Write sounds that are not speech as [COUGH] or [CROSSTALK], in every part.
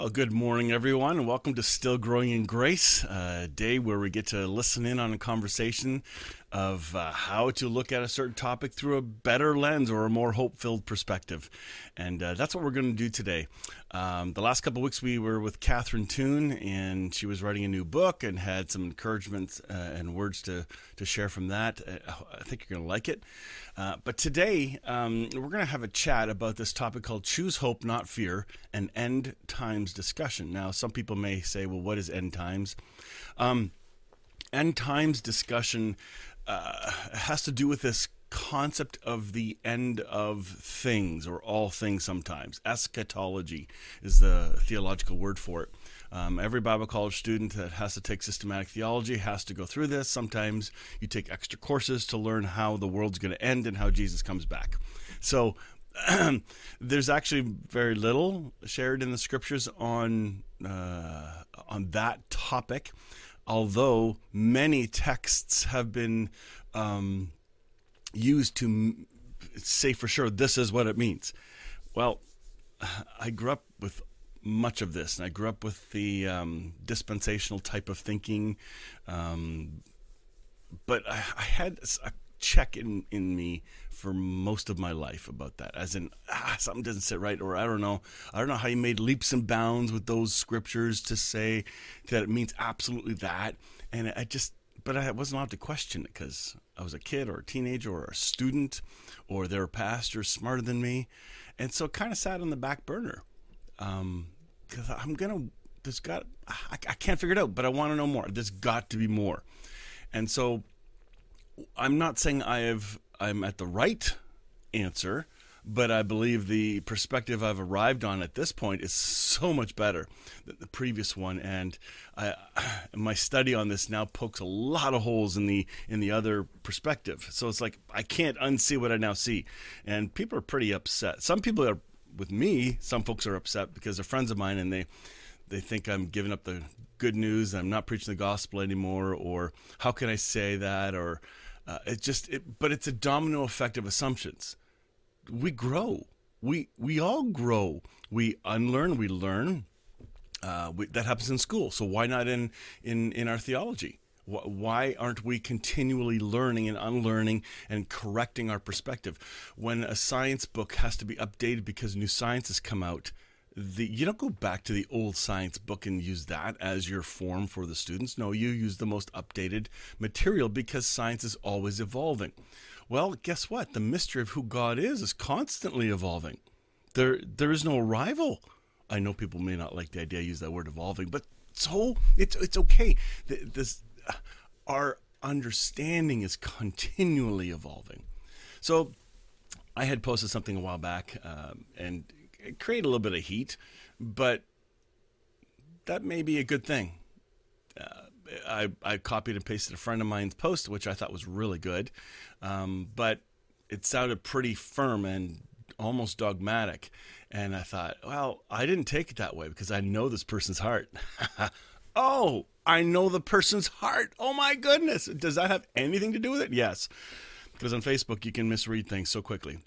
Well, good morning, everyone, and welcome to Still Growing in Grace, a day where we get to listen in on a conversation of uh, how to look at a certain topic through a better lens or a more hope filled perspective. And uh, that's what we're going to do today. Um, the last couple weeks we were with Catherine Toon, and she was writing a new book and had some encouragement uh, and words to, to share from that. Uh, I think you're going to like it. Uh, but today um, we're going to have a chat about this topic called Choose Hope, Not Fear, an end times discussion. Now, some people may say, well, what is end times? Um, end times discussion uh, has to do with this concept of the end of things or all things sometimes. Eschatology is the theological word for it. Um, every Bible college student that has to take systematic theology has to go through this. Sometimes you take extra courses to learn how the world's going to end and how Jesus comes back. So [CLEARS THROAT] there's actually very little shared in the scriptures on uh, on that topic, although many texts have been um, used to say for sure this is what it means. Well, [SIGHS] I grew up with much of this, and I grew up with the um, dispensational type of thinking. Um, but I, I, had a check in, in me for most of my life about that, as in ah, something doesn't sit right, or I don't know, I don't know how you made leaps and bounds with those scriptures to say that it means absolutely that, and I just but I wasn't allowed to question it because I was a kid or a teenager or a student or there were pastors smarter than me. And so kind of sat on the back burner Um because um, I'm going to, there's got, I, I can't figure it out, but I want to know more. There's got to be more. And so I'm not saying I have, I'm at the right answer but I believe the perspective I've arrived on at this point is so much better than the previous one, and I, [SIGHS] my study on this now pokes a lot of holes in the in the other perspective. So it's like I can't unsee what I now see, and people are pretty upset. Some people are with me. Some folks are upset because they're friends of mine, and they they think I'm giving up the good news. I'm not preaching the gospel anymore, or how can I say that, or uh, it just it, but it's a domino effect of assumptions we grow. We we all grow. We unlearn. We learn. Uh, we, that happens in school. So why not in in in our theology? Why aren't we continually learning and unlearning and correcting our perspective? When a science book has to be updated because new science has come out, the you don't go back to the old science book and use that as your form for the students. No, you use the most updated material because science is always evolving. Well, guess what? The mystery of who God is is constantly evolving. There, there is no arrival. I know people may not like the idea I use that word evolving, but so it's it's okay. This our understanding is continually evolving. So, I had posted something a while back, um, and it created a little bit of heat, but that may be a good thing. Uh, I, I copied and pasted a friend of mine's post, which I thought was really good, um, but it sounded pretty firm and almost dogmatic. And I thought, well, I didn't take it that way because I know this person's heart. [LAUGHS] oh, I know the person's heart. Oh my goodness. Does that have anything to do with it? Yes. Because on Facebook, you can misread things so quickly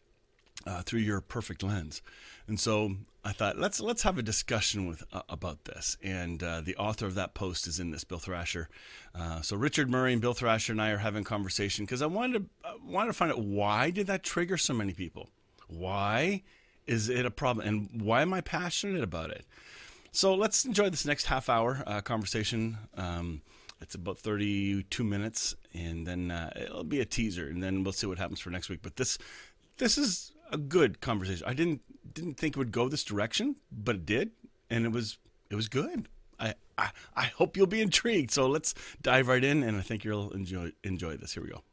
uh, through your perfect lens. And so I thought let's let's have a discussion with uh, about this. And uh, the author of that post is in this, Bill Thrasher. Uh, so Richard Murray and Bill Thrasher and I are having conversation because I wanted to uh, wanted to find out why did that trigger so many people? Why is it a problem? And why am I passionate about it? So let's enjoy this next half hour uh, conversation. Um, it's about 32 minutes, and then uh, it'll be a teaser, and then we'll see what happens for next week. But this this is a good conversation. I didn't didn't think it would go this direction, but it did, and it was it was good. I, I, I hope you'll be intrigued. So let's dive right in, and I think you'll enjoy enjoy this. Here we go.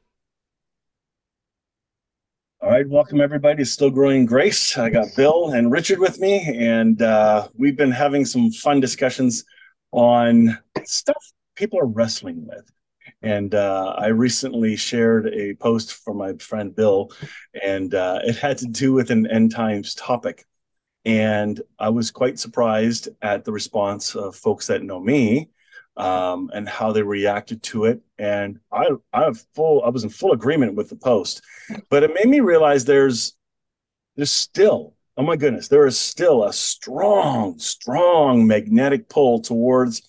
All right, welcome everybody Still Growing Grace. I got Bill and Richard with me, and uh, we've been having some fun discussions on stuff people are wrestling with. And uh, I recently shared a post from my friend Bill, and uh, it had to do with an end times topic. And I was quite surprised at the response of folks that know me um, and how they reacted to it. And I, I full, I was in full agreement with the post, but it made me realize there's, there's still, oh my goodness, there is still a strong, strong magnetic pull towards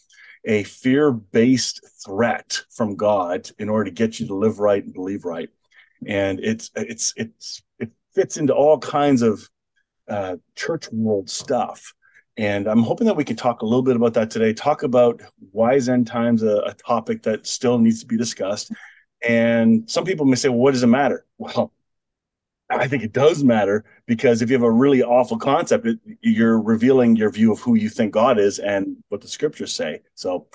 a fear-based threat from God in order to get you to live right and believe right. And it's, it's, it's, it fits into all kinds of uh, church world stuff and I'm hoping that we can talk a little bit about that today. Talk about why is end times a, a topic that still needs to be discussed. And some people may say, well, what does it matter? [LAUGHS] Well, I think it does matter because if you have a really awful concept, it, you're revealing your view of who you think God is and what the scriptures say. So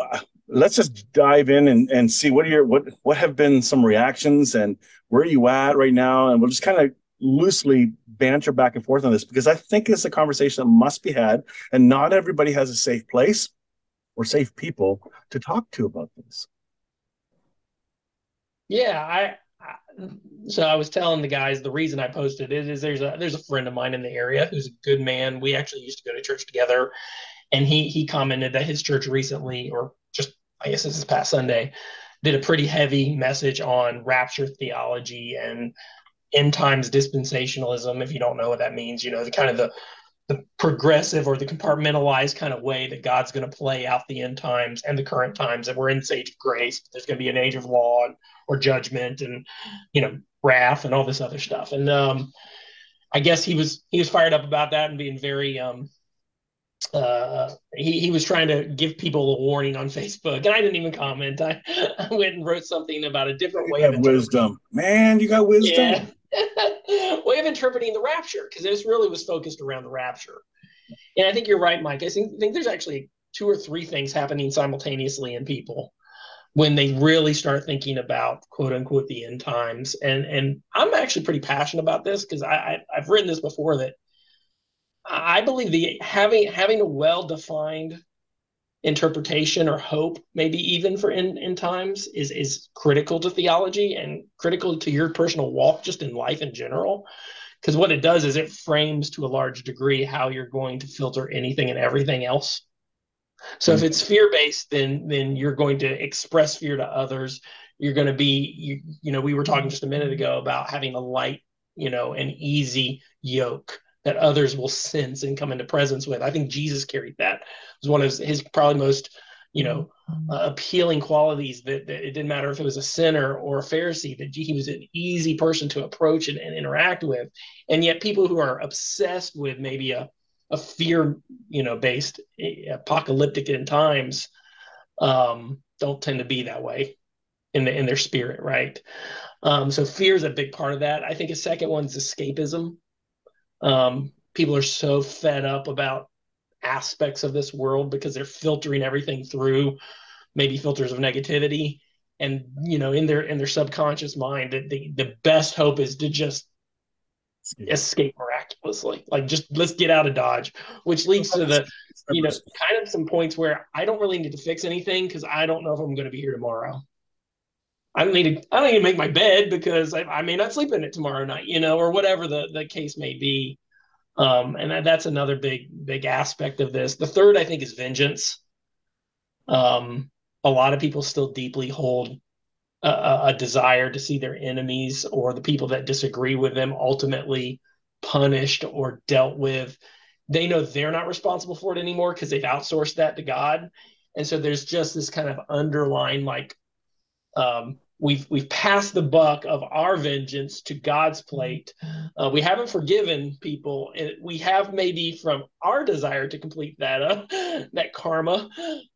uh, let's just dive in and, and see what are your what what have been some reactions and where are you at right now, and we'll just kind of loosely banter back and forth on this because I think it's a conversation that must be had, and not everybody has a safe place or safe people to talk to about this. Yeah, I, so I was telling the guys the reason I posted it is there's a there's a friend of mine in the area who's a good man. We actually used to go to church together, and he he commented that his church recently, or just I guess this is past Sunday, did a pretty heavy message on rapture theology and end times dispensationalism, if you don't know what that means, you know, the kind of the the progressive or the compartmentalized kind of way that God's going to play out the end times and the current times that we're in this age of grace. There's going to be an age of law and, or judgment and you know wrath and all this other stuff. And um, I guess he was he was fired up about that and being very um, uh, he, he was trying to give people a warning on Facebook, and I didn't even comment. I, [LAUGHS] I went and wrote something about a different you way of wisdom. Man, you got wisdom. Yeah. [LAUGHS] way of interpreting the rapture because this really was focused around the rapture. And I think you're right, Mike. I think, think there's actually two or three things happening simultaneously in people when they really start thinking about quote unquote the end times. And and I'm actually pretty passionate about this because I, I I've written this before that I believe the having having a well defined interpretation or hope, maybe even for end, end times, is is critical to theology and critical to your personal walk, just in life in general. Because what it does is it frames to a large degree how you're going to filter anything and everything else. So mm-hmm. if it's fear based, then then you're going to express fear to others. You're going to be, you, you know, we were talking just a minute ago about having a light, you know, an easy yoke that others will sense and come into presence with. I think Jesus carried that. It was one of his probably most, you know, mm-hmm. uh, appealing qualities that, that, it didn't matter if it was a sinner or a Pharisee, that he was an easy person to approach and, and interact with. And yet people who are obsessed with maybe a, a fear, you know, based eh, apocalyptic in times um, don't tend to be that way in the, in their spirit, right? Um, so fear is a big part of that. I think a second one is escapism. Um, people are so fed up about aspects of this world because they're filtering everything through maybe filters of negativity. And you know in their in their subconscious mind that the, the best hope is to just escape. miraculously. Like just let's get out of dodge. Which leads to the you know kind of some points where i don't really need to fix anything because i don't know if i'm going to be here tomorrow I don't need to I don't need to make my bed because I, I may not sleep in it tomorrow night, you know, or whatever the, the case may be. Um, and that, that's another big big aspect of this. The third, I think, is vengeance. Um, a lot of people still deeply hold a, a desire to see their enemies or the people that disagree with them ultimately punished or dealt with. They know they're not responsible for it anymore because they've outsourced that to God. And so there's just this kind of underlying like um, we've we've passed the buck of our vengeance to God's plate. Uh, we haven't forgiven people, and we have maybe from our desire to complete that uh, [LAUGHS] that karma,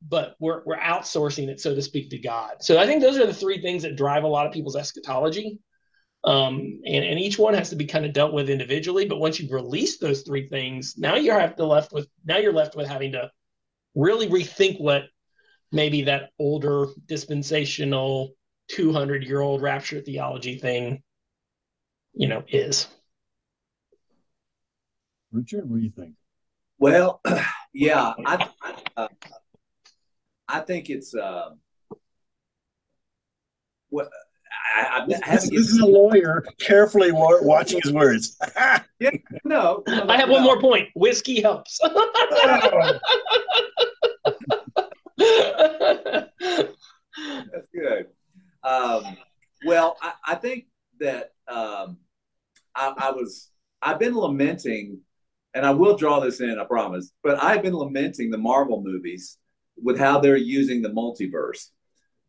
but we're we're outsourcing it, so to speak, to God. So I think those are the three things that drive a lot of people's eschatology. Um, and, and each one has to be kind of dealt with individually. But once you've released those three things, now you're have to left with now you're left with having to really rethink what maybe that older dispensational 200 year old rapture theology thing you know, is. Richard, what do you think? Well, [CLEARS THROAT] yeah, I, uh, I think it's. Uh, what I, I this, this is a lawyer carefully watching his words. [LAUGHS] yeah, no, no, I have no. one more point. Whiskey helps. [LAUGHS] That's good. Um, well, I, I, think that um, I, I was I've been lamenting, and I will draw this in, I promise. But I've been lamenting the Marvel movies with how they're using the multiverse,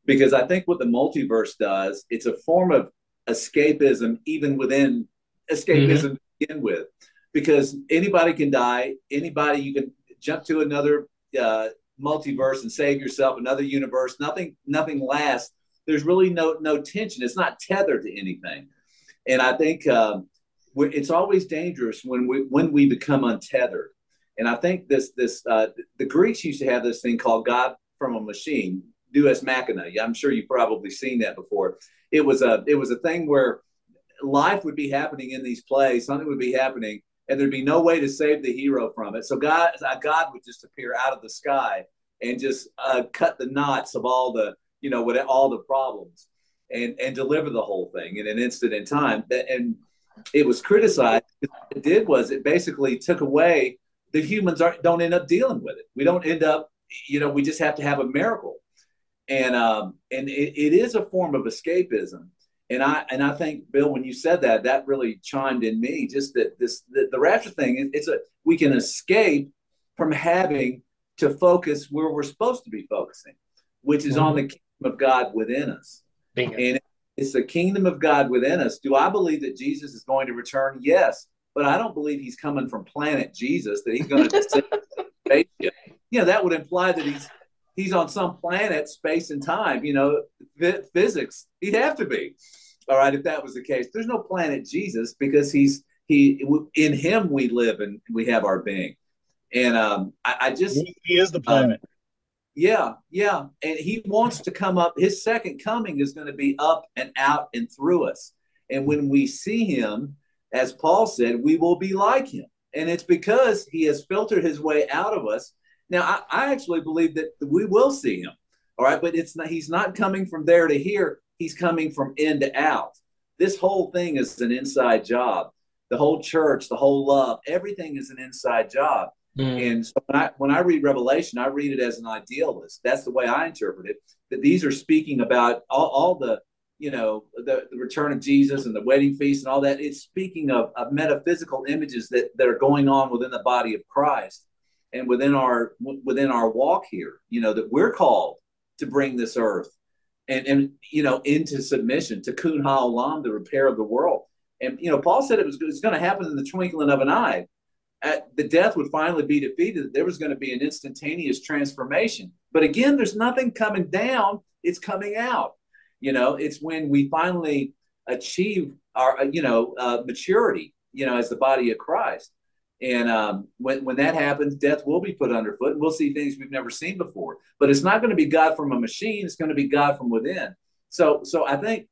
because I think what the multiverse does, it's a form of escapism, even within escapism mm-hmm. to begin with, because anybody can die, anybody you can jump to another uh, multiverse and save yourself, another universe. Nothing, nothing lasts. There's really no no tension. It's not tethered to anything, and I think um, it's always dangerous when we when we become untethered. And I think this this uh, the Greeks used to have this thing called God from a machine, Deus Machina. I'm sure you've probably seen that before. It was a it was a thing where life would be happening in these plays, something would be happening, and there'd be no way to save the hero from it. So God God would just appear out of the sky and just uh, cut the knots of all the you know with all the problems and and deliver the whole thing in an instant in time. And it was criticized. What it did was it basically took away the humans aren't don't end up dealing with it. We don't end up, you know, we just have to have a miracle, and um, and it, it is a form of escapism. And I and I think Bill, when you said that, that really chimed in me. Just that this the, the rapture thing, it's a we can escape from having to focus where we're supposed to be focusing, which is mm-hmm. on the kingdom of God within us. Bingo. And it's the kingdom of God within us. Do I believe that Jesus is going to return? Yes, but I don't believe he's coming from planet Jesus. That he's going to space. You know, that would imply that he's he's on some planet, space and time. You know, physics. He'd have to be. All right, if that was the case, there's no planet Jesus because he's he in him we live and we have our being. And um, I, I just he is the planet. Um, yeah, yeah. And he wants to come up. His second coming is going to be up and out and through us. And when we see him, as Paul said, we will be like him. And it's because he has filtered his way out of us. Now, I, I actually believe that we will see him. All right. But it's not, he's not coming from there to here. He's coming from in to out. This whole thing is an inside job. The whole church, the whole love, everything is an inside job. Mm. And so when I, when I read Revelation, I read it as an idealist. That's the way I interpret it. That these are speaking about all, all the, you know, the, the return of Jesus and the wedding feast and all that. It's speaking of, of metaphysical images that, that are going on within the body of Christ and within our within our walk here. You know that we're called to bring this earth and and you know into submission to tikkun the repair of the world. And you know, Paul said it was, it was going to happen in the twinkling of an eye at, the death would finally be defeated, there was going to be an instantaneous transformation. But again, there's nothing coming down, it's coming out. You know, it's when we finally achieve our, you know, uh, maturity, you know, as the body of Christ. And um, when, when that happens, death will be put underfoot and we'll see things we've never seen before. But it's not going to be God from a machine, it's going to be God from within. So, so I think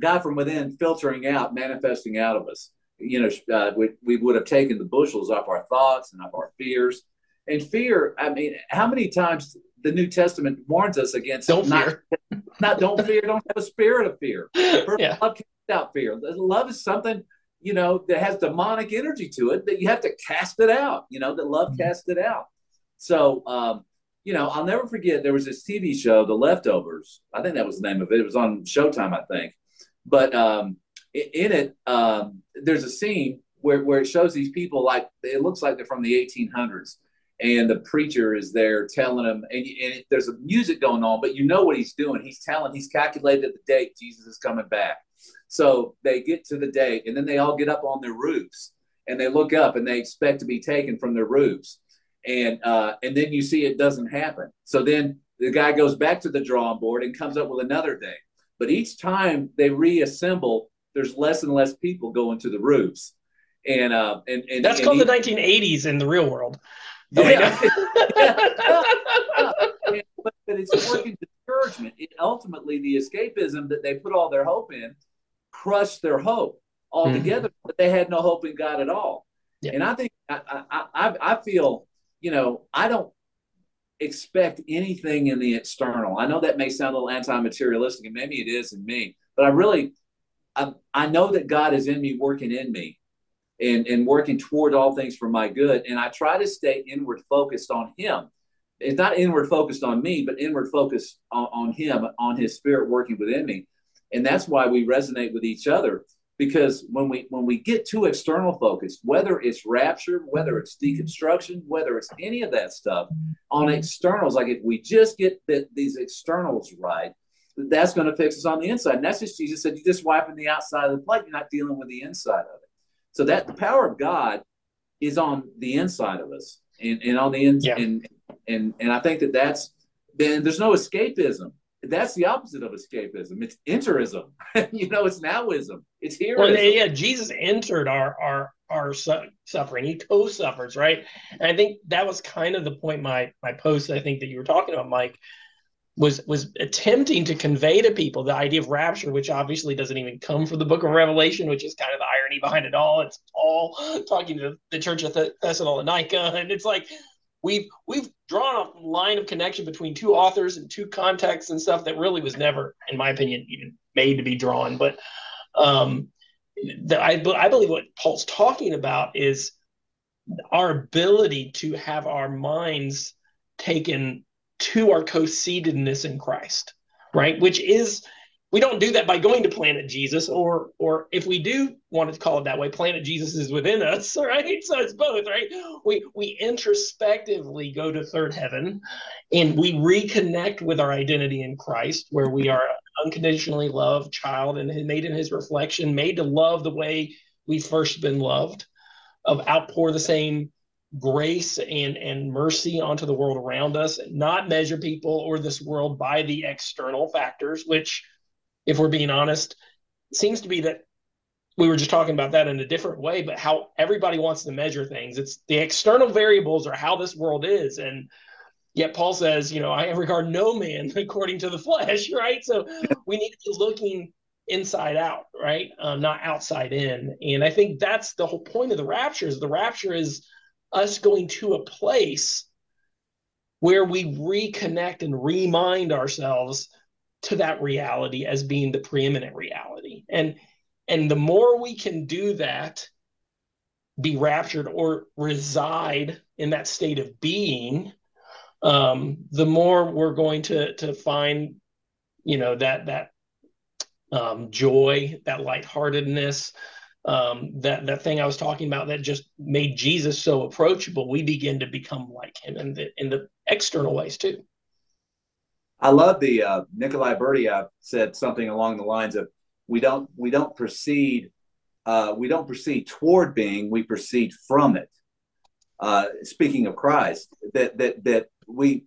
God from within filtering out, manifesting out of us you know, uh, we, we would have taken the bushels off our thoughts and off our fears. And fear, I mean, how many times the New Testament warns us against don't not, fear, [LAUGHS] not don't fear, don't have a spirit of fear. [LAUGHS] yeah. Love casts out fear. Love is something you know that has demonic energy to it that you have to cast it out. You know that love mm-hmm. casts it out. So, um, you know, I'll never forget there was this TV show, The Leftovers. I think that was the name of it. It was on Showtime, I think. But um, in it, um, there's a scene where, where it shows these people like it looks like they're from the 1800s, and the preacher is there telling them, and, and there's a music going on, but you know what he's doing. He's telling, he's calculated the date Jesus is coming back. So they get to the date, and then they all get up on their roofs, and they look up, and they expect to be taken from their roofs, and uh, and then you see it doesn't happen. So then the guy goes back to the drawing board and comes up with another date. But each time they reassemble, there's less and less people going to the roofs. And uh, and, and that's and called he, the 1980s in the real world. [LAUGHS] Yeah, but, but it's working discouragement. It, ultimately, the escapism that they put all their hope in crushed their hope. altogether, mm-hmm. but they had no hope in God at all. Yeah. And I think I, I I feel you know I don't expect anything in the external. I know that may sound a little anti-materialistic, and maybe it is in me, but I really I, I know that God is in me, working in me, and and working toward all things for my good. And I try to stay inward focused on Him. It's not inward focused on me, but inward focused on, on Him, on His Spirit working within me. And that's why we resonate with each other because when we when we get too external focused whether it's rapture whether it's deconstruction whether it's any of that stuff on externals like if we just get the, these externals right that's going to fix us on the inside and that's just jesus said you're just wiping the outside of the plate you're not dealing with the inside of it so that the power of god is on the inside of us and, and on the inside yeah. and, and and i think that that's then there's no escapism that's the opposite of escapism. It's interism. [LAUGHS] you know, it's nowism. It's here. Well, yeah, Jesus entered our our our su- suffering. He co-suffers, right? And I think that was kind of the point. My my post, I think that you were talking about, Mike, was was attempting to convey to people the idea of rapture, which obviously doesn't even come from the Book of Revelation, which is kind of the irony behind it all. It's Paul talking to the Church of Thessalonica, [LAUGHS] and it's like we've we've drawn a line of connection between two authors and two contexts and stuff that really was never, in my opinion, even made to be drawn. But um, the, I, I believe what Paul's talking about is our ability to have our minds taken to our co-seatedness in Christ, right? Which is we don't do that by going to planet jesus or or if we do want to call it that way planet jesus is within us [LAUGHS] right so it's both right we we introspectively go to third heaven and we reconnect with our identity in christ where we are unconditionally loved child and made in his reflection made to love the way we first been loved of outpour the same grace and and mercy onto the world around us not measure people or this world by the external factors which if we're being honest, seems to be that we were just talking about that in a different way, but how everybody wants to measure things. It's the external variables are how this world is. And yet Paul says, you know, I regard no man [LAUGHS] according to the flesh, [LAUGHS] right? So we need to be looking inside out, right? Um, not outside in. And I think that's the whole point of the rapture is the rapture is us going to a place where we reconnect and remind ourselves to that reality as being the preeminent reality. And and the more we can do that, be raptured or reside in that state of being, um, the more we're going to to find, you know, that that um, joy, that lightheartedness, um, that that thing I was talking about that just made Jesus so approachable. We begin to become like him in the in the external ways too. I love the uh, Nikolai Berdyaev said something along the lines of we don't we don't proceed uh, we don't proceed toward being we proceed from it. Uh, speaking of Christ, that that that we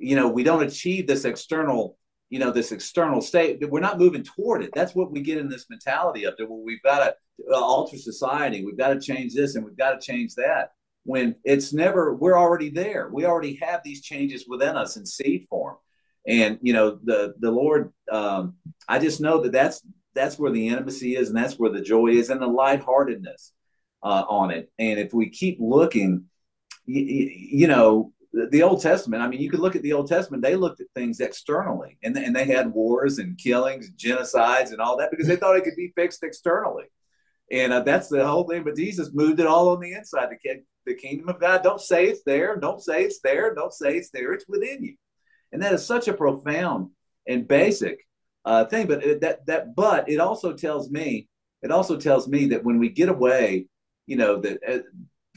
you know we don't achieve this external you know this external state we're not moving toward it. That's what we get in this mentality of it where we've got to uh, alter society we've got to change this and we've got to change that when it's never we're already there. We already have these changes within us in seed form. And you know the the lord um, i just know that that's that's where the intimacy is and that's where the joy is and the lightheartedness uh, on it. And if we keep looking you, you know the, old testament i mean you could look at the old testament they looked at things externally and, and they had wars and killings genocides and all that because they thought it could be fixed externally and uh, that's the whole thing but jesus moved it all on the inside the, the kingdom of god don't say it's there don't say it's there don't say it's there it's within you and that is such a profound and basic uh, thing. But that that but it also tells me it also tells me that when we get away, you know, that uh,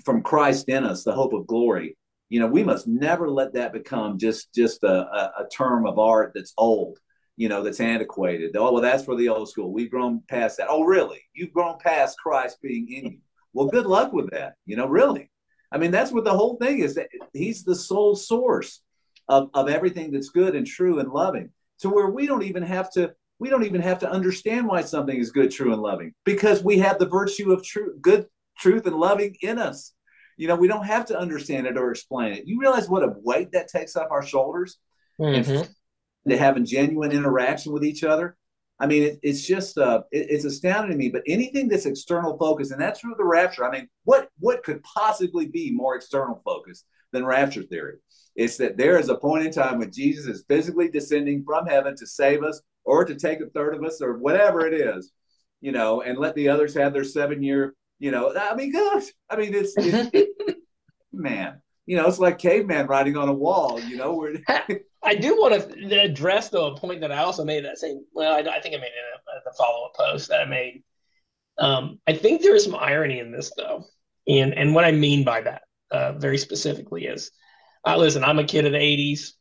from Christ in us, the hope of glory. You know, we must never let that become just just a, a, term of art that's old you know, that's antiquated. Oh, well, that's for the old school. We've grown past that. Oh, really? You've grown past Christ being in you. Well, good luck with that. You know, really. I mean, that's what the whole thing is. That he's the sole source of, of everything that's good and true and loving to where we don't even have to we don't even have to understand why something is good true and loving because we have the virtue of true good truth and loving in us you know we don't have to understand it or explain it you realize what a weight that takes off our shoulders mm-hmm. to having genuine interaction with each other I mean, it, it's just uh, it, it's astounding to me. But anything that's external focus, and that's through the rapture. I mean, what what could possibly be more external focus than rapture theory? It's that there is a point in time when Jesus is physically descending from heaven to save us, or to take a third of us, or whatever it is, you know, and let the others have their seven year. You know, I mean, gosh, I mean, it's, it's [LAUGHS] it, man. You know, it's like caveman writing on a wall. You know, where I do want to address though a point that I also made that same. Well, I, I think I made it in the follow up post that I made. Um, I think there is some irony in this though, and and what I mean by that uh, very specifically is, uh, listen, I'm a kid of the '80s,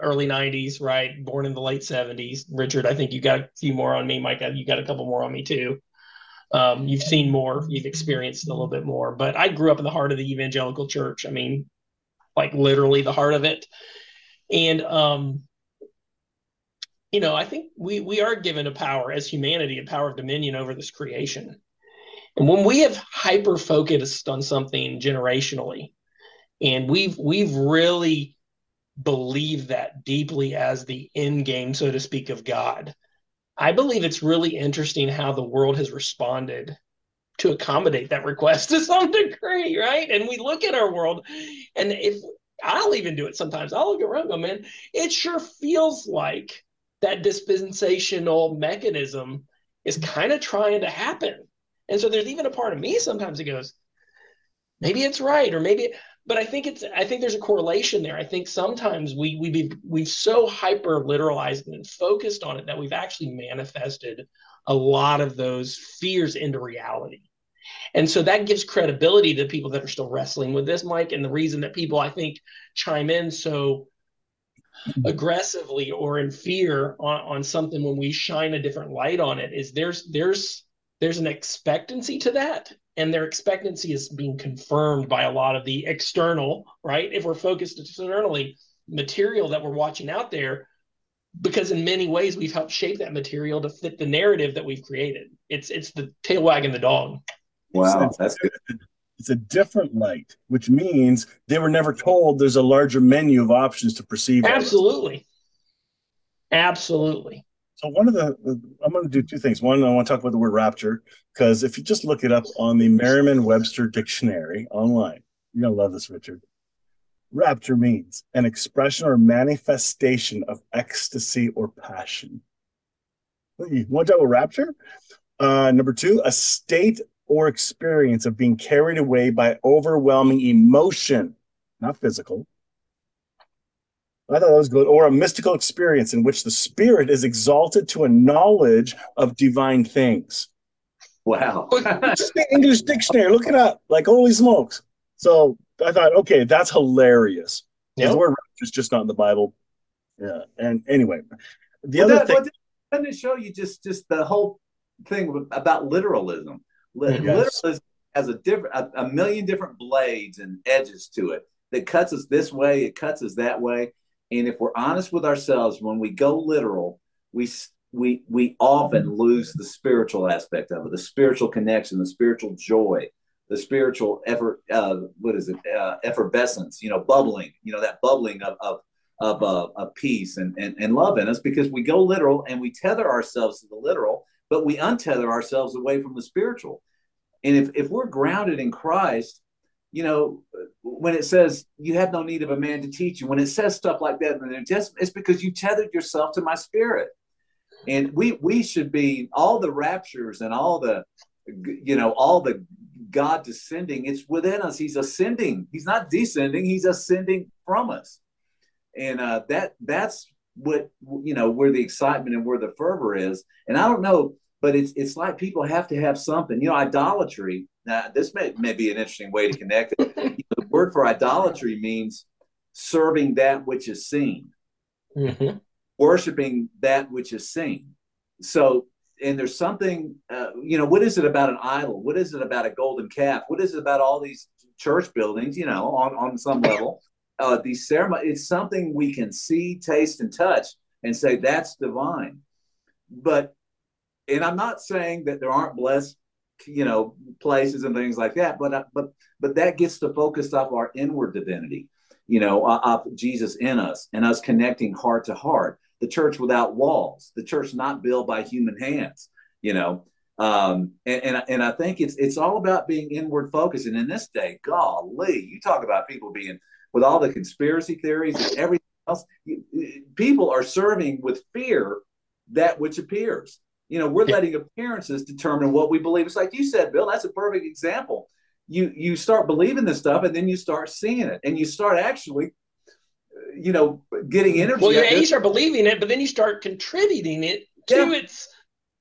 early '90s, right? Born in the late '70s. Richard, I think you got a few more on me. Mike, you got a couple more on me too. Um, you've seen more, you've experienced a little bit more. But I grew up in the heart of the evangelical church. I mean, like literally the heart of it and um, you know, I think we we are given a power as humanity, a power of dominion over this creation. And when we have hyper focused on something generationally, and we've we've really believed that deeply as the end game, so to speak, of God, I believe it's really interesting how the world has responded to accommodate that request [LAUGHS] to some degree, right? And we look at our world, and if I'll even do it sometimes. I'll look around go, man, it sure feels like that dispensational mechanism is kind of trying to happen. And so there's even a part of me sometimes that goes, maybe it's right, or maybe, but I think it's, I think there's a correlation there. I think sometimes we we be, we've so hyper literalized and focused on it that we've actually manifested a lot of those fears into reality. And so that gives credibility to people that are still wrestling with this, Mike. And the reason that people, I think, chime in so aggressively or in fear on, on something when we shine a different light on it is there's there's there's an expectancy to that and their expectancy is being confirmed by a lot of the external right if we're focused externally material that we're watching out there because in many ways we've helped shape that material to fit the narrative that we've created it's it's the tail wagging the dog Wow, that's good. It's a different light, which means they were never told there's a larger menu of options to perceive. Absolutely. Absolutely. So one of the, I'm going to do two things. One, I want to talk about the word rapture because if you just look it up on the Merriam-Webster dictionary online, you're going to love this, Richard. Rapture means an expression or manifestation of ecstasy or passion. You want to talk about rapture? Uh, number two, a state or experience of being carried away by overwhelming emotion, not physical. I thought that was good. Or a mystical experience in which the spirit is exalted to a knowledge of divine things. Wow. Just the English dictionary, look it up. Like, holy smokes. So I thought, okay, that's hilarious. Yep. The word rapture is just not in the Bible. Yeah. And anyway, the well, other that, thing. Doesn't it show you just just the whole thing about literalism? Literalism has a different, a, a million different blades and edges to it that cuts us this way, it cuts us that way. And if we're honest with ourselves, when we go literal, we we we often lose the spiritual aspect of it, the spiritual connection, the spiritual joy, the spiritual effort. Uh, what is it? Uh, effervescence. You know, bubbling. You know, that bubbling of of of, uh, peace and, and and love in us because we go literal and we tether ourselves to the literal but we untether ourselves away from the spiritual. And if, if we're grounded in Christ, you know, when it says you have no need of a man to teach you, when it says stuff like that in the New Testament, it's because you tethered yourself to my spirit. And we we should be all the raptures and all the you know all the God descending. It's within us. He's ascending. He's not descending. He's ascending from us. And uh, that that's what you know where the excitement and where the fervor is. And I don't know, but it's it's like people have to have something. You know, idolatry. Now, this may, may be an interesting way to connect it. the word for idolatry means serving that which is seen, mm-hmm. worshiping that which is seen. So, and there's something, uh, you know, what is it about an idol? What is it about a golden calf? What is it about all these church buildings, you know, on, on some level? uh, these ceremony, it's something we can see, taste, and touch and say that's divine. But, and I'm not saying that there aren't blessed, you know, places and things like that, but, uh, but, but that gets to focus off our inward divinity, you know, uh, of Jesus in us and us connecting heart to heart. the church without walls, the church not built by human hands. You know, um, and, and and I think it's it's all about being inward focused. And in this day, golly, you talk about people being with all the conspiracy theories and everything else. You, people are serving with fear that which appears. You know, we're letting appearances determine what we believe. It's like you said, Bill. That's a perfect example. You you start believing this stuff, and then you start seeing it, and you start actually, you know, getting energy. Well, yeah, you start believing it, but then you start contributing it to yeah. its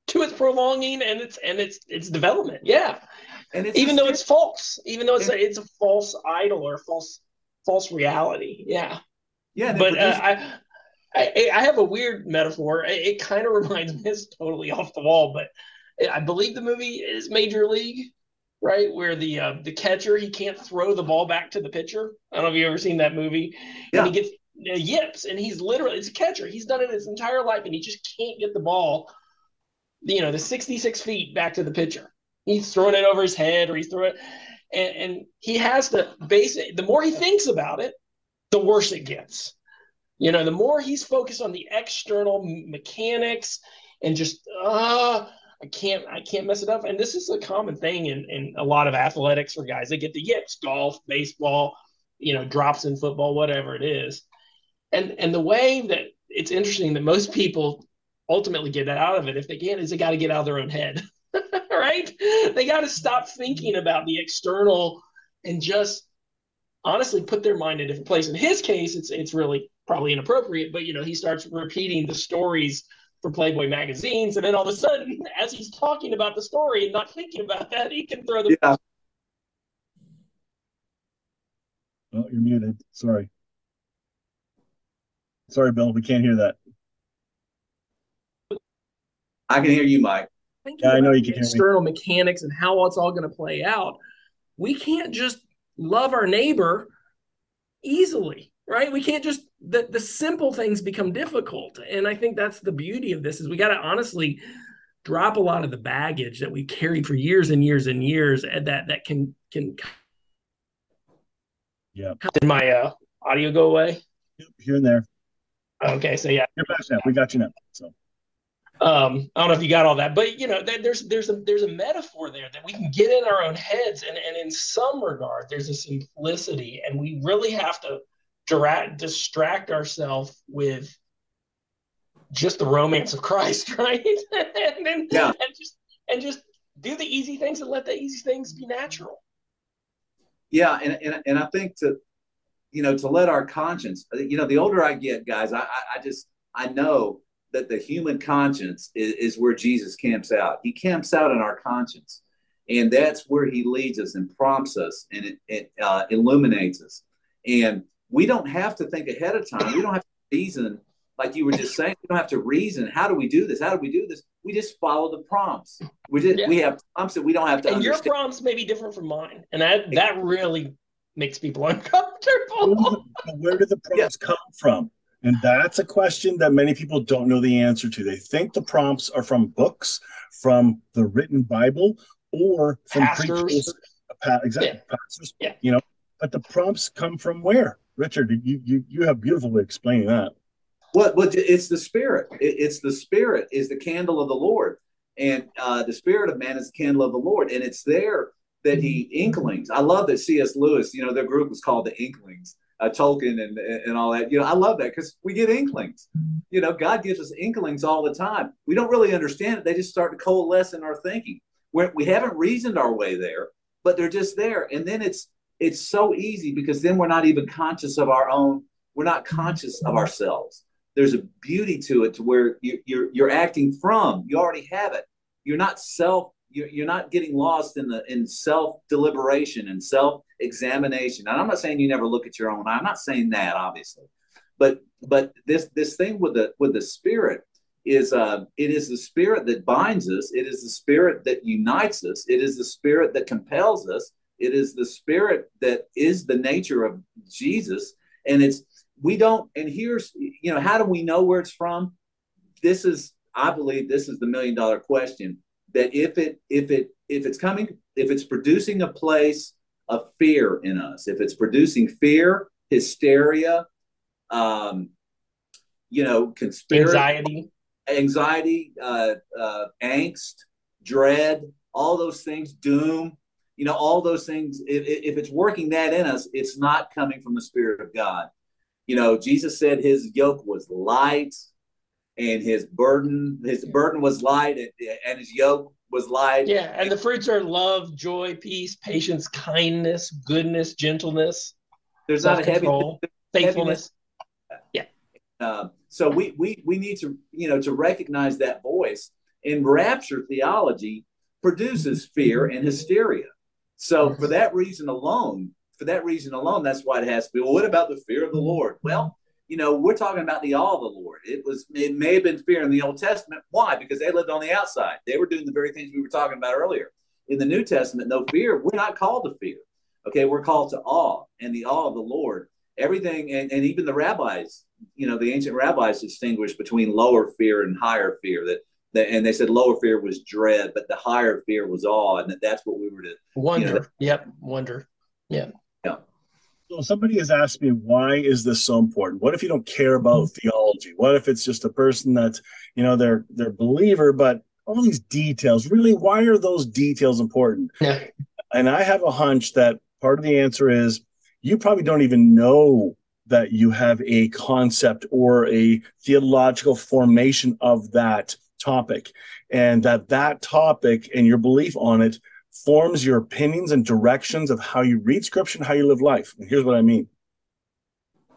to its prolonging and its and its its development. Yeah, and even though it's false, even though it's a, it's a false idol or false false reality. Yeah, yeah. But uh, I I, I have a weird metaphor. It, it kind of [LAUGHS] reminds me. It's totally off the wall, but I believe the movie is Major League, right? Where the uh, the catcher he can't throw the ball back to the pitcher. I don't know if you ever seen that movie. Yeah. And he gets uh, yips, and he's literally it's a catcher. He's done it his entire life, and he just can't get the ball, you know, the sixty six feet back to the pitcher. He's throwing it over his head, or he's throwing it, and, and he has to base it. The more he thinks about it, the worse it gets you know, the more he's focused on the external mechanics and just uh I can't I can't mess it up. And this is a common thing in, in a lot of athletics for guys. They get the yips, golf, baseball, you know, drops in football, whatever it is. And and the way that it's interesting that most people ultimately get that out of it, if they can, is they got to get out of their own head. [LAUGHS] right? They got to stop thinking about the external and just honestly put their mind in a different place. In his case, it's it's really probably inappropriate, but you know, he starts repeating the stories for Playboy magazines, and then all of a sudden, [LAUGHS] as he's talking about the story and not thinking about that, he can throw the. Yeah. Oh, you're muted. Sorry. Sorry, Bill. We can't hear that. I can hear you, Mike. Yeah, I know you can hear the external mechanics and how it's all going to play out. We can't just love our neighbor easily right we can't just the, the simple things become difficult. And i think that's the beauty of this is we got to honestly drop a lot of the baggage that we carried for years and years and years and that that can can yeah. Did my uh audio go away? Here and there. Okay so yeah. You're back now we got you now so. Um, I don't know if you got all that, but you know, there's there's a there's a metaphor there that we can get in our own heads, and and in some regard, there's a simplicity, and we really have to distract ourselves with just the romance of Christ, [LAUGHS] right? and then yeah. and just and just do the easy things and let the easy things be natural. Yeah, and and, and I think to you know to let our conscience, you know, the older I get, guys, I I, I just I know that the human conscience is, is where Jesus camps out. He camps out in our conscience. And that's where he leads us and prompts us and it, it uh, illuminates us. And we don't have to think ahead of time. We don't have to reason, like you were just saying. We don't have to reason. How do we do this? How do we do this? We just follow the prompts. We just yeah. we have prompts that we don't have to. And understand. your prompts may be different from mine, and that that really makes people [LAUGHS] uncomfortable. Where do the prompts yeah. come from? And that's a question that many people don't know the answer to. They think the prompts are from books, from the written Bible, or from pastors. preachers. Exactly, yeah. pastors. Yeah. You know, but the prompts come from where? Richard, you you you have beautifully explained that. Well, but it's the spirit. it's the spirit is the candle of the Lord, and uh, the spirit of man is the candle of the Lord, and it's there that he inklings. I love that C.S. Lewis. You know, their group was called the Inklings uh, Tolkien and and all that. You know, I love that because we get inklings. You know, God gives us inklings all the time. We don't really understand it. They just start to coalesce in our thinking. We're, we haven't reasoned our way there, but they're just there. And then it's it's so easy because then we're not even conscious of our own. We're not conscious of ourselves. There's a beauty to it to where you, you're you're acting from. You already have it. You're not self you're, you're not getting lost in the in self deliberation and self examination. And I'm not saying you never look at your own. I'm not saying that, obviously, but but this this thing with the with the spirit is uh, it is the spirit that binds us. It is the spirit that unites us. It is the spirit that compels us. It is the spirit that is the nature of Jesus. And it's we don't. And here's you know how do we know where it's from? This is I believe this is the million dollar question that if it if it if it's coming if it's producing a place of fear in us if it's producing fear hysteria um, you know, conspiracy, anxiety, anxiety, uh, uh, angst, dread, all those things, doom, you know, all those things. If, if it's working that in us, it's not coming from the Spirit of God. You know, Jesus said his yoke was light and his burden, his burden was light and, and his yoke was light. Yeah. And the fruits are love, joy, peace, patience, kindness, goodness, gentleness. There's not a heavy faithfulness. Yeah. Uh, so we, we, we need to, you know, to recognize that voice in rapture theology produces fear and hysteria. So for that reason alone, for that reason alone, that's why it has to be. Well, what about the fear of the Lord? Well, you know, we're talking about the awe of the Lord. It was, it may have been fear in the Old Testament. Why? Because they lived on the outside. They were doing the very things we were talking about earlier. In the New Testament, no fear. We're not called to fear. Okay, we're called to awe and the awe of the Lord. Everything, and, and even the rabbis, you know, the ancient rabbis distinguished between lower fear and higher fear. That and they said lower fear was dread, but the higher fear was awe, and that that's what we were to wonder. You know, yep, wonder. Yeah. Yeah. So somebody has asked me, why is this so important? What if you don't care about mm-hmm. theology? What if it's just a person that, you know, they're they're believer, but all these details, really, why are those details important? Yeah. And I have a hunch that part of the answer is you probably don't even know that you have a concept or a theological formation of that topic and that that topic and your belief on it forms your opinions and directions of how you read scripture and how you live life. And here's what i mean.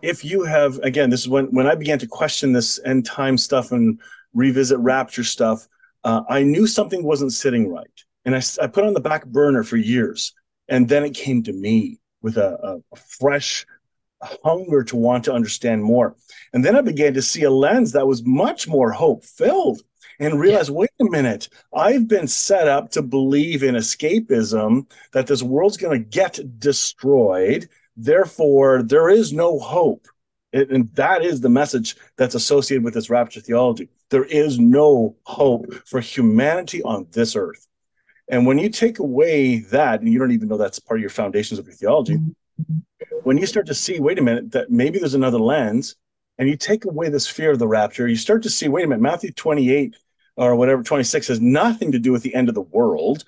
If you have again this is when when i began to question this end time stuff and revisit rapture stuff uh, i knew something wasn't sitting right. And I, I put on the back burner for years. And then it came to me with a, a fresh hunger to want to understand more. And then i began to see a lens that was much more hope filled and realize, yeah. wait a minute, I've been set up to believe in escapism that this world's going to get destroyed. Therefore, there is no hope. It, and that is the message that's associated with this rapture theology. There is no hope for humanity on this earth. And when you take away that, and you don't even know that's part of your foundations of your theology, mm-hmm. when you start to see, wait a minute, that maybe there's another lens, and you take away this fear of the rapture, you start to see, wait a minute, Matthew 28 or whatever 26 has nothing to do with the end of the world.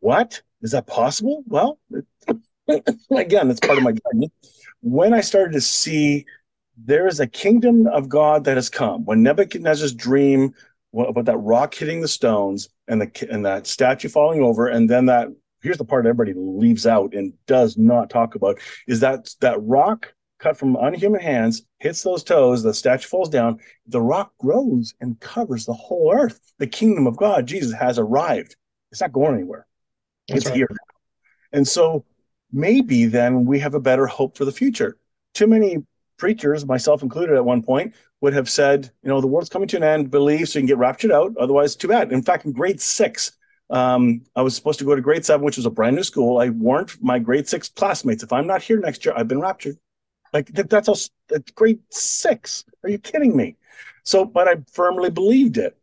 What? Is that possible? Well, [LAUGHS] again, that's part of my. When I started to see there is a kingdom of God that has come, when Nebuchadnezzar's dream about that rock hitting the stones and the and that statue falling over, and then that here's the part everybody leaves out and does not talk about is that that rock cut from unhuman hands, hits those toes, the statue falls down, the rock grows and covers the whole earth. The kingdom of God, Jesus, has arrived. It's not going anywhere. That's it's right. here. And so maybe then we have a better hope for the future. Too many preachers, myself included at one point, would have said, you know, the world's coming to an end, believe so you can get raptured out. Otherwise, too bad. In fact, in grade six, um, I was supposed to go to grade seven, which was a brand new school. I warned my grade six classmates, if I'm not here next year, I've been raptured. Like that, that's a, a grade six. Are you kidding me? So, but I firmly believed it,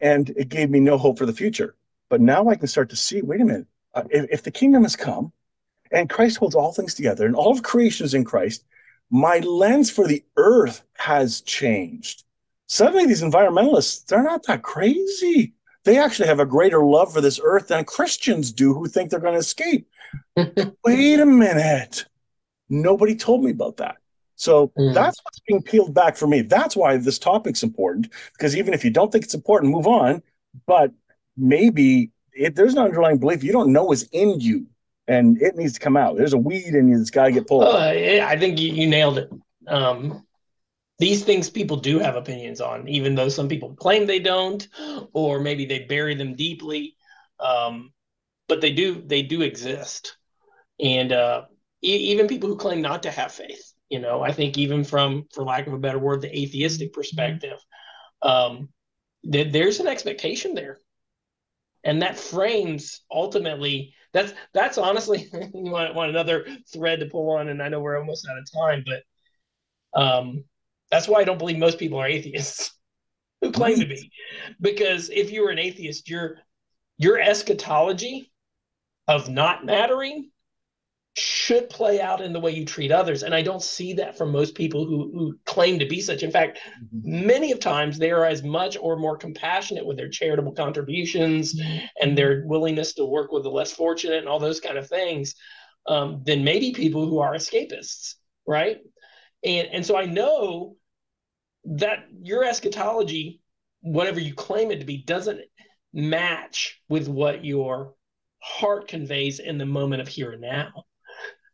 and it gave me no hope for the future. But now I can start to see. Wait a minute. Uh, if, if the kingdom has come, and Christ holds all things together, and all of creation is in Christ, my lens for the earth has changed. Suddenly, these environmentalists, they're not that crazy. They actually have a greater love for this earth than Christians do who think they're going to escape. [LAUGHS] Wait a minute. Nobody told me about that. So mm. that's what's being peeled back for me. That's why this topic's important because even if you don't think it's important, move on. But maybe if there's an underlying belief you don't know is in you and it needs to come out. There's a weed in you that's got to get pulled. Uh, I think you, you nailed it. Um, these things people do have opinions on, even though some people claim they don't, or maybe they bury them deeply. Um, but they do they do exist, and uh, even people who claim not to have faith. You know, I think even from, for lack of a better word, the atheistic perspective, um, th- there's an expectation there, and that frames ultimately. That's that's honestly you want, want another thread to pull on, and I know we're almost out of time, but um, that's why I don't believe most people are atheists [LAUGHS] who claim to be, because if you were an atheist, your your eschatology of not mattering should play out in the way you treat others. And I don't see that from most people who, who claim to be such. In fact, mm-hmm. many of times they are as much or more compassionate with their charitable contributions mm-hmm. and their willingness to work with the less fortunate and all those kind of things um, than maybe people who are escapists, right? And and so I know that your eschatology, whatever you claim it to be, doesn't match with what your heart conveys in the moment of here and now.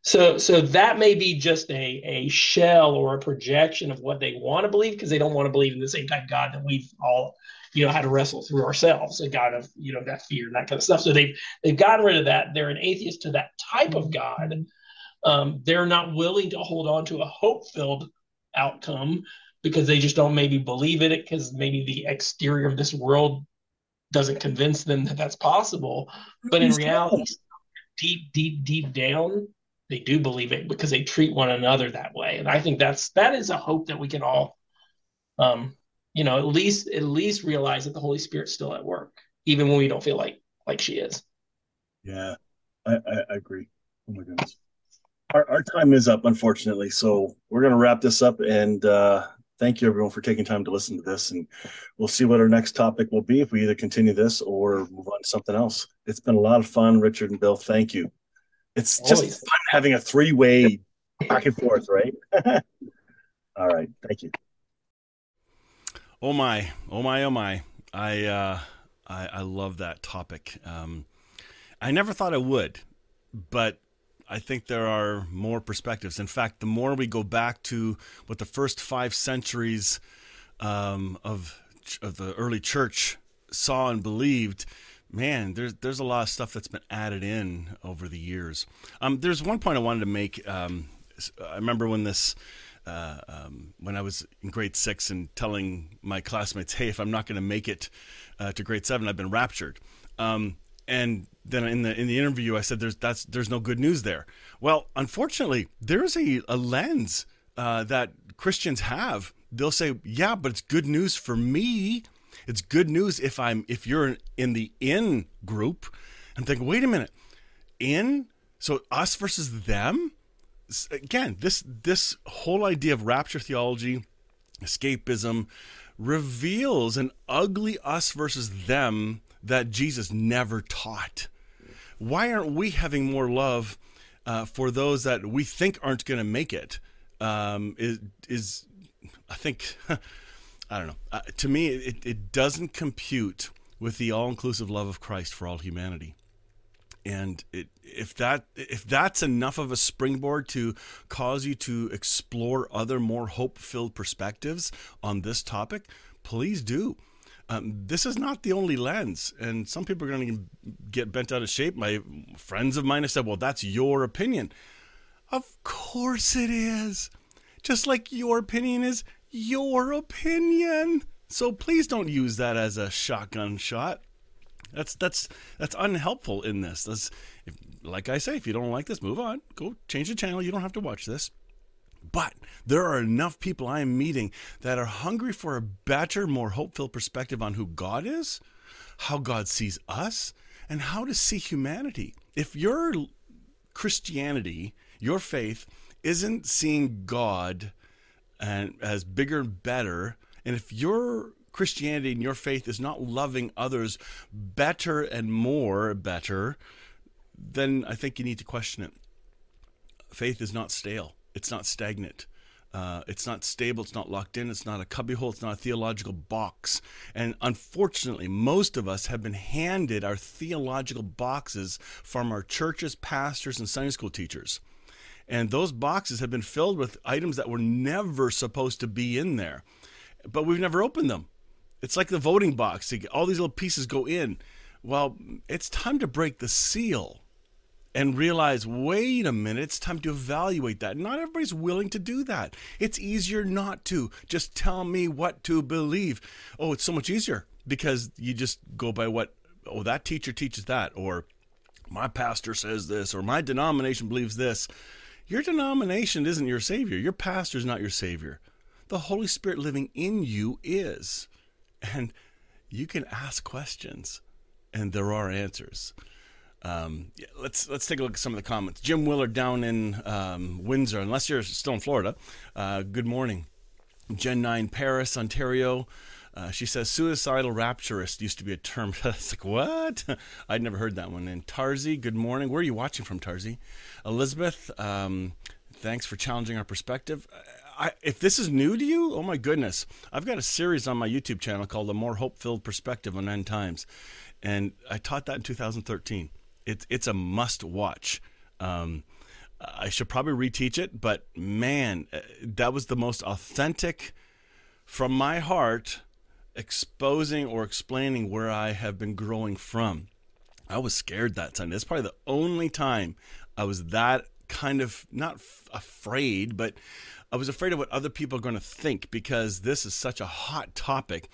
So, so that may be just a, a shell or a projection of what they want to believe because they don't want to believe in the same type of God that we've all, you know, had to wrestle through ourselves, a God of, you know, that fear and that kind of stuff. So they've they've gotten rid of that. They're an atheist to that type of God. Um, they're not willing to hold on to a hope-filled outcome because they just don't maybe believe in it because maybe the exterior of this world doesn't convince them that that's possible. But in reality, deep, deep, deep down, they do believe it because they treat one another that way. And I think that's that is a hope that we can all, um, you know, at least at least realize that the Holy Spirit's still at work, even when we don't feel like like she is. Yeah, I, I, I agree. Oh my goodness. Our, our time is up, unfortunately. So we're going to wrap this up. And uh, thank you, everyone, for taking time to listen to this. And we'll see what our next topic will be if we either continue this or move on to something else. It's been a lot of fun, Richard and Bill. Thank you. It's just Always. fun having a three way back and forth, right? [LAUGHS] All right. Thank you. Oh my, oh my, oh my. I uh I, I love that topic. Um I never thought I would, but I think there are more perspectives. In fact, the more we go back to what the first five centuries um, of of the early church saw and believed, man, there's there's a lot of stuff that's been added in over the years. Um, there's one point I wanted to make. Um, I remember when this. Uh, um, when I was in grade six and telling my classmates, "Hey, if I'm not going to make it uh, to grade seven, I've been raptured." Um, and then in the in the interview, I said, "There's that's there's no good news there." Well, unfortunately, there is a, a lens uh, that Christians have. They'll say, "Yeah, but it's good news for me." It's good news if I'm if you're in the in group. I'm thinking, wait a minute, in so us versus them. Again, this this whole idea of rapture theology, escapism, reveals an ugly us versus them that Jesus never taught. Why aren't we having more love uh, for those that we think aren't going to make it? Um, is is I think [LAUGHS] I don't know. Uh, to me, it, it doesn't compute with the all-inclusive love of Christ for all humanity. And it, if that if that's enough of a springboard to cause you to explore other more hope-filled perspectives on this topic, please do. Um, this is not the only lens, and some people are going to get bent out of shape. My friends of mine have said, "Well, that's your opinion." Of course it is. Just like your opinion is your opinion. So please don't use that as a shotgun shot. That's that's that's unhelpful in this. That's if, like I say, if you don't like this, move on. Go change the channel. You don't have to watch this. But there are enough people I am meeting that are hungry for a better, more hopeful perspective on who God is, how God sees us, and how to see humanity. If your Christianity, your faith, isn't seeing God and as bigger and better. And if your Christianity and your faith is not loving others better and more better, then I think you need to question it. Faith is not stale. It's not stagnant. Uh, it's not stable. It's not locked in. It's not a cubbyhole. It's not a theological box. And unfortunately, most of us have been handed our theological boxes from our churches, pastors, and Sunday school teachers. And those boxes have been filled with items that were never supposed to be in there, but we've never opened them. It's like the voting box. All these little pieces go in. Well, it's time to break the seal and realize wait a minute, it's time to evaluate that. Not everybody's willing to do that. It's easier not to. Just tell me what to believe. Oh, it's so much easier because you just go by what, oh, that teacher teaches that, or my pastor says this, or my denomination believes this. Your denomination isn't your Savior. Your pastor is not your Savior. The Holy Spirit living in you is. And you can ask questions, and there are answers. Um, yeah, let's let's take a look at some of the comments. Jim Willard down in um, Windsor, unless you're still in Florida. Uh, good morning. Gen 9 Paris, Ontario. Uh, she says suicidal rapturist used to be a term. [LAUGHS] it's like, what? [LAUGHS] I'd never heard that one. And Tarzi, good morning. Where are you watching from, Tarzi? Elizabeth, um, thanks for challenging our perspective. I, if this is new to you, oh my goodness. I've got a series on my YouTube channel called The More Hope Filled Perspective on End Times. And I taught that in 2013. It, it's a must watch. Um, I should probably reteach it, but man, uh, that was the most authentic from my heart exposing or explaining where I have been growing from. I was scared that time. That's probably the only time I was that kind of not f- afraid, but I was afraid of what other people are going to think because this is such a hot topic.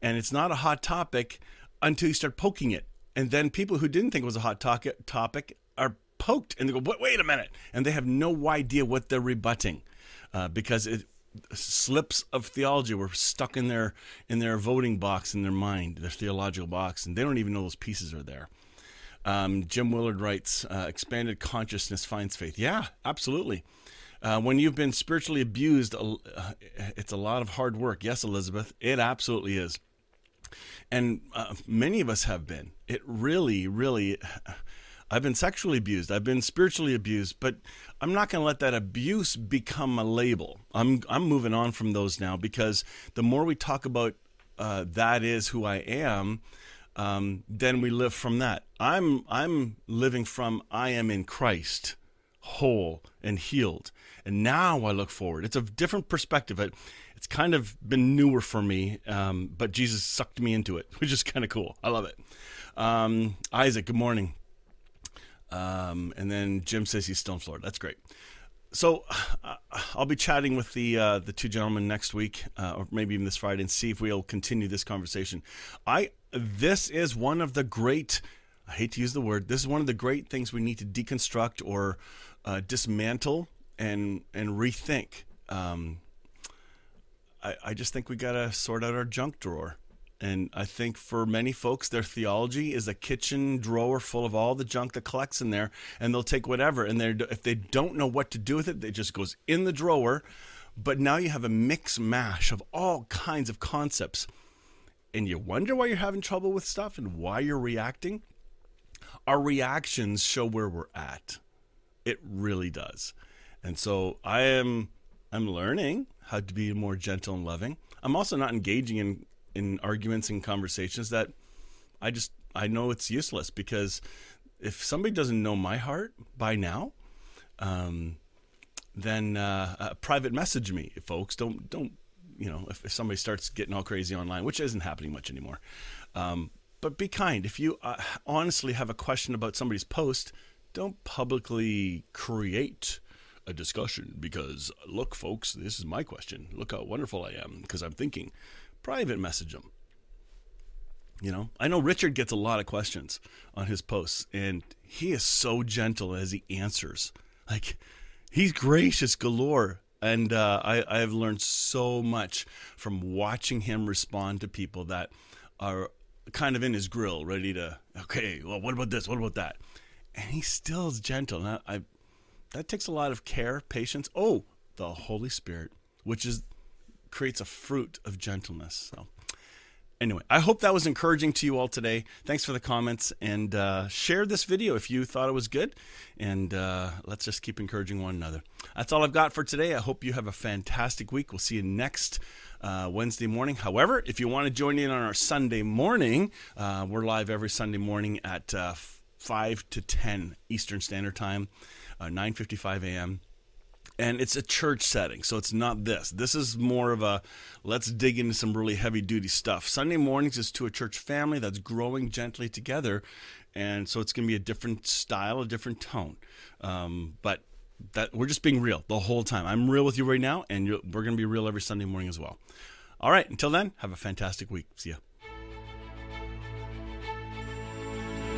And it's not a hot topic until you start poking it. And then people who didn't think it was a hot to- topic are poked and they go, wait a minute. And they have no idea what they're rebutting uh, because it, slips of theology were stuck in their in their voting box in their mind, their theological box, and they don't even know those pieces are there. Um, Jim Willard writes, uh, "Expanded consciousness finds faith." Yeah, absolutely. Uh, when you've been spiritually abused, uh, it's a lot of hard work. Yes, Elizabeth, it absolutely is. And uh, many of us have been. It really, really I've been sexually abused. I've been spiritually abused, but I'm not going to let that abuse become a label. I'm I'm moving on from those now because the more we talk about uh, that is who I am, um, then we live from that. I'm I'm living from I am in Christ, whole and healed, and now I look forward. It's a different perspective. It, it's kind of been newer for me, um, but Jesus sucked me into it, [LAUGHS] which is kind of cool. I love it. Um, Isaac, good morning. Um, and then Jim says he's still in Florida. That's great. So uh, I'll be chatting with the uh, the two gentlemen next week, uh, or maybe even this Friday, and see if we'll continue this conversation. I this is one of the great. I hate to use the word. This is one of the great things we need to deconstruct or uh, dismantle and and rethink. Um, I, I just think we got to sort out our junk drawer. And I think for many folks, their theology is a kitchen drawer full of all the junk that collects in there, and they'll take whatever. And if they don't know what to do with it, it just goes in the drawer. But now you have a mix mash of all kinds of concepts, and you wonder why you're having trouble with stuff and why you're reacting. Our reactions show where we're at. It really does. And so I am I'm learning how to be more gentle and loving. I'm also not engaging in in arguments and conversations that I just I know it's useless because if somebody doesn't know my heart by now, um, then uh, uh, private message me, folks. Don't don't you know if, if, somebody starts getting all crazy online, which isn't happening much anymore. Um, but be kind. If you uh, honestly have a question about somebody's post, don't publicly create a discussion because look, folks, this is my question. Look how wonderful I am because I'm thinking private message them. You know, I know Richard gets a lot of questions on his posts, and he is so gentle as he answers. Like, he's gracious galore. And uh, I, I have learned so much from watching him respond to people that are kind of in his grill, ready to, okay, well, what about this? What about that? And he still is gentle. And I, I that takes a lot of care, patience. Oh, the Holy Spirit, which is creates a fruit of gentleness. So, anyway, I hope that was encouraging to you all today. Thanks for the comments and uh, share this video if you thought it was good. And uh, let's just keep encouraging one another. That's all I've got for today. I hope you have a fantastic week. We'll see you next. Uh, Wednesday morning. However, if you want to join in on our Sunday morning, uh, we're live every Sunday morning at uh, 5 to 10 Eastern Standard Time, 9:55 uh, a.m and it's a church setting so it's not this. This is more of a let's dig into some really heavy duty stuff. Sunday mornings is to a church family that's growing gently together and so it's going to be a different style a different tone. Um, but that we're just being real the whole time. I'm real with you right now and we're going to be real every sunday morning as well. All right until then have a fantastic week. See ya